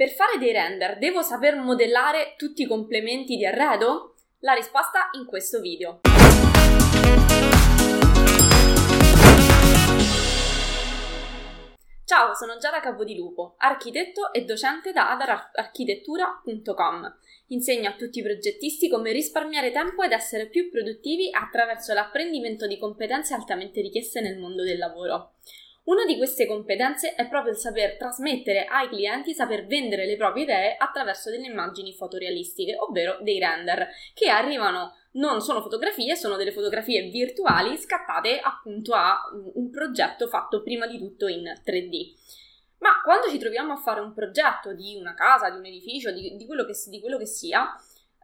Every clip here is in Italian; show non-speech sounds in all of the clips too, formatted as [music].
Per fare dei render devo saper modellare tutti i complementi di arredo? La risposta in questo video. Ciao, sono Giada Capodilupo, architetto e docente da adararchitettura.com. Insegno a tutti i progettisti come risparmiare tempo ed essere più produttivi attraverso l'apprendimento di competenze altamente richieste nel mondo del lavoro. Una di queste competenze è proprio il saper trasmettere ai clienti, saper vendere le proprie idee attraverso delle immagini fotorealistiche, ovvero dei render, che arrivano non sono fotografie, sono delle fotografie virtuali scattate appunto a un progetto fatto prima di tutto in 3D. Ma quando ci troviamo a fare un progetto di una casa, di un edificio, di, di, quello, che, di quello che sia,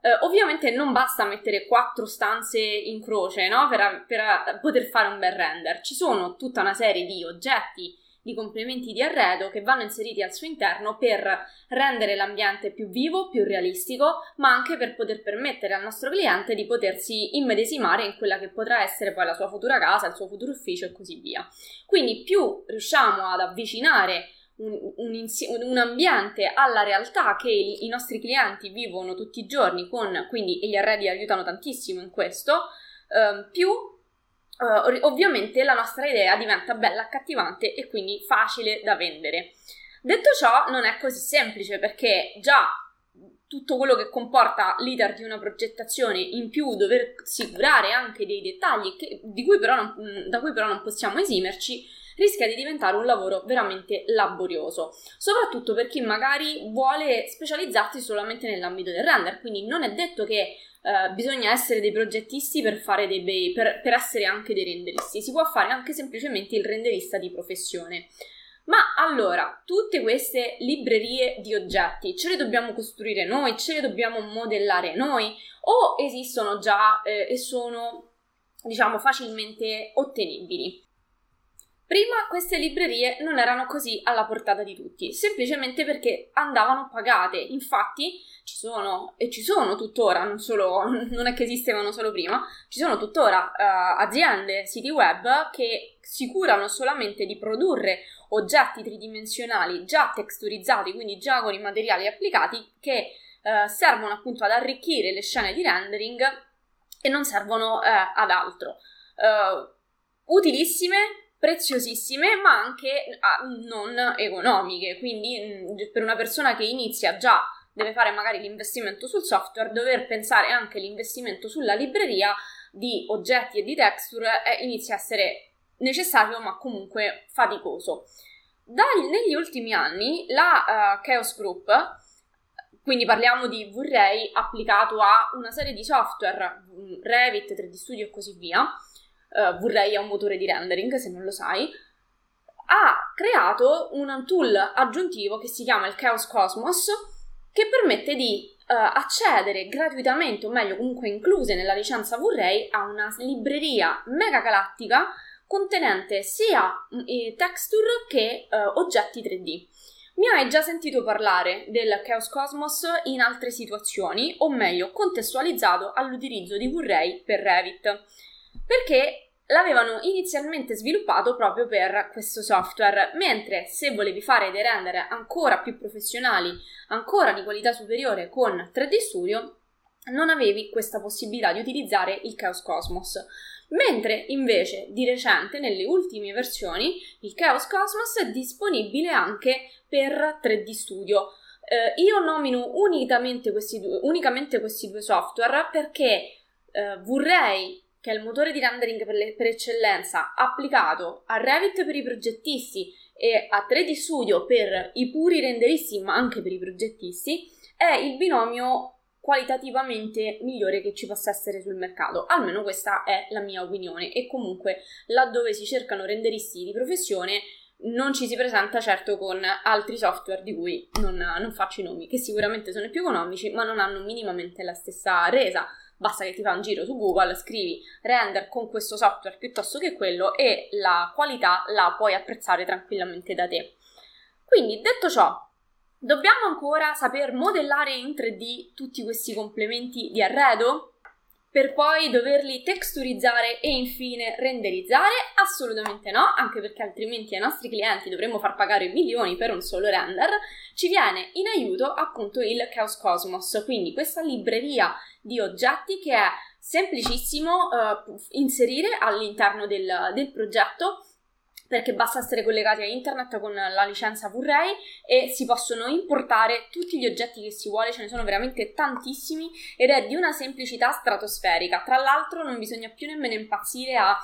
eh, ovviamente non basta mettere quattro stanze in croce no? per, per poter fare un bel render. Ci sono tutta una serie di oggetti, di complementi di arredo che vanno inseriti al suo interno per rendere l'ambiente più vivo, più realistico, ma anche per poter permettere al nostro cliente di potersi immedesimare in quella che potrà essere poi la sua futura casa, il suo futuro ufficio e così via. Quindi più riusciamo ad avvicinare un, un, un, ambiente alla realtà che i, i, nostri clienti vivono tutti i giorni con, quindi gli arredi aiutano tantissimo in questo, eh, più eh, ovviamente la nostra idea diventa bella, accattivante e quindi facile da vendere. Detto ciò, non è così semplice perché già tutto quello che comporta l'iter di una progettazione, in più doversi curare anche dei dettagli che, cui non, da cui però non possiamo esimerci, rischia di diventare un lavoro veramente laborioso, soprattutto per chi magari vuole specializzarsi solamente nell'ambito del render, quindi non è detto che Uh, bisogna essere dei progettisti per dei bei, per, per, essere anche dei renderisti. Si può fare anche semplicemente il renderista di professione. Ma allora, tutte queste librerie di oggetti ce le dobbiamo costruire noi, ce le dobbiamo modellare noi o esistono già eh, e sono, diciamo, facilmente ottenibili? Prima queste librerie non erano così alla portata di tutti, semplicemente perché andavano pagate. Infatti ci sono, e ci sono tuttora, non, solo, [laughs] non è che esistevano solo prima, ci sono tuttora uh, aziende, siti web che si curano solamente di produrre oggetti tridimensionali già texturizzati, quindi già con i materiali applicati, che uh, servono appunto ad arricchire le scene di rendering e non servono uh, ad altro. utilissime preziosissime ma anche ah, non economiche. Quindi mm, per una persona che inizia già deve fare magari l'investimento sul software dover pensare anche all'investimento sulla libreria di oggetti e di texture eh, inizia a essere necessario ma comunque faticoso. Da, negli ultimi anni la uh, Chaos Group quindi parliamo di V-Ray applicato a una serie di software mm, Revit, 3D Studio e così via uh, vorrei è un motore di rendering, se non lo sai, ha creato un tool aggiuntivo che si chiama il Chaos Cosmos che permette di uh, accedere gratuitamente, o meglio comunque incluse nella licenza V-Ray, a una libreria mega galattica contenente sia eh, texture che uh, oggetti 3D. Mi hai già sentito parlare del Chaos Cosmos in altre situazioni, o meglio, contestualizzato all'utilizzo di V-Ray per Revit perché l'avevano inizialmente sviluppato proprio per questo software, mentre se volevi fare dei render ancora più professionali, ancora di qualità superiore con 3D Studio, non avevi questa possibilità di utilizzare il Chaos Cosmos. Mentre invece di recente, nelle ultime versioni, il Chaos Cosmos è disponibile anche per 3D Studio. Eh, io nomino unicamente questi, due, unicamente questi due software perché eh, vorrei che è il motore di rendering per, le, per eccellenza applicato a Revit per i progettisti e a 3D Studio per i puri renderisti, ma anche per i progettisti, è il binomio qualitativamente migliore che ci possa essere sul mercato. Almeno questa è la mia opinione. E comunque, laddove si cercano renderisti di professione, non ci si presenta certo con altri software di cui non, non faccio i nomi, che sicuramente sono più economici, ma non hanno minimamente la stessa resa basta che ti fa un giro su Google, scrivi render con questo software piuttosto che quello e la qualità la puoi apprezzare tranquillamente da te. Quindi, detto ciò, dobbiamo ancora saper modellare in 3D tutti questi complementi di arredo? Per poi doverli texturizzare e infine renderizzare? Assolutamente no, anche perché altrimenti ai nostri clienti dovremmo far pagare milioni per un solo render. Ci viene in aiuto appunto il Chaos Cosmos, quindi questa libreria di oggetti che è semplicissimo uh, inserire all'interno del, del progetto perché basta essere collegati a internet con la licenza Vray e si possono importare tutti gli oggetti che si vuole, ce ne sono veramente tantissimi ed è di una semplicità stratosferica. Tra l'altro non bisogna più nemmeno impazzire a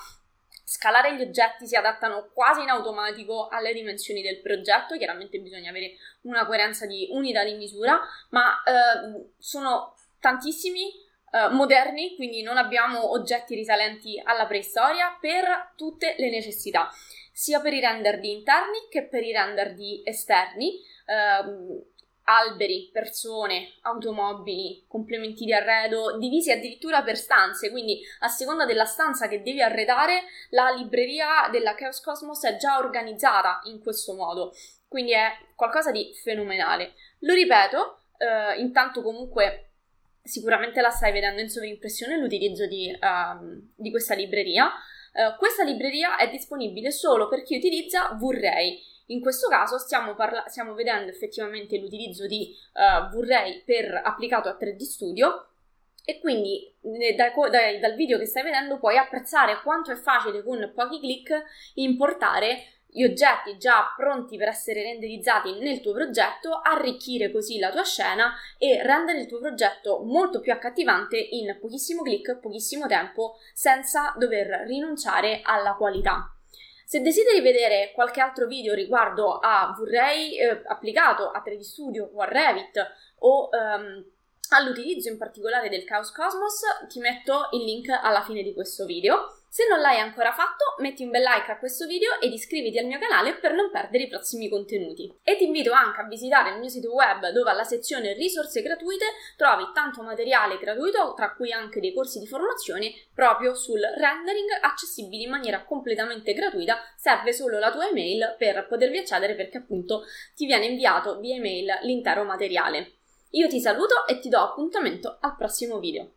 scalare gli oggetti, si adattano quasi in automatico alle dimensioni del progetto, chiaramente bisogna avere una coerenza di unità di misura, ma eh, sono tantissimi Uh, moderni, quindi non abbiamo oggetti risalenti alla preistoria per tutte le necessità sia per i render di interni che per i render di esterni. Ehm, alberi, persone, automobili, complementi di arredo, divisi addirittura per stanze, quindi a seconda della stanza che devi arredare, la libreria della Chaos Cosmos è già organizzata in questo modo, quindi è qualcosa di fenomenale. Lo ripeto, eh, intanto comunque sicuramente la stai vedendo in sovrimpressione l'utilizzo di, um, di questa libreria, Uh, questa libreria è disponibile solo per chi utilizza Vray. In questo caso stiamo, parla- stiamo vedendo effettivamente l'utilizzo di uh, Vray per applicato a 3D Studio e quindi da, da, dal video che stai vedendo puoi apprezzare quanto è facile con pochi clic importare gli oggetti già pronti per essere renderizzati nel tuo progetto, arricchire così la tua scena e rendere il tuo progetto molto più accattivante in pochissimo clic, pochissimo tempo, senza dover rinunciare alla qualità. Se desideri vedere qualche altro video riguardo a Vray eh, applicato a 3D Studio o a Revit o ehm, all'utilizzo in particolare del Chaos Cosmos, ti metto il link alla fine di questo video. Se non l'hai ancora fatto, metti un bel like a questo video ed iscriviti al mio canale per non perdere i prossimi contenuti. E ti invito anche a visitare il mio sito web dove alla sezione risorse gratuite trovi tanto materiale gratuito, tra cui anche dei corsi di formazione proprio sul rendering accessibili in maniera completamente gratuita. Serve solo la tua email per potervi accedere perché appunto ti viene inviato via email l'intero materiale. Io ti saluto e ti do appuntamento al prossimo video.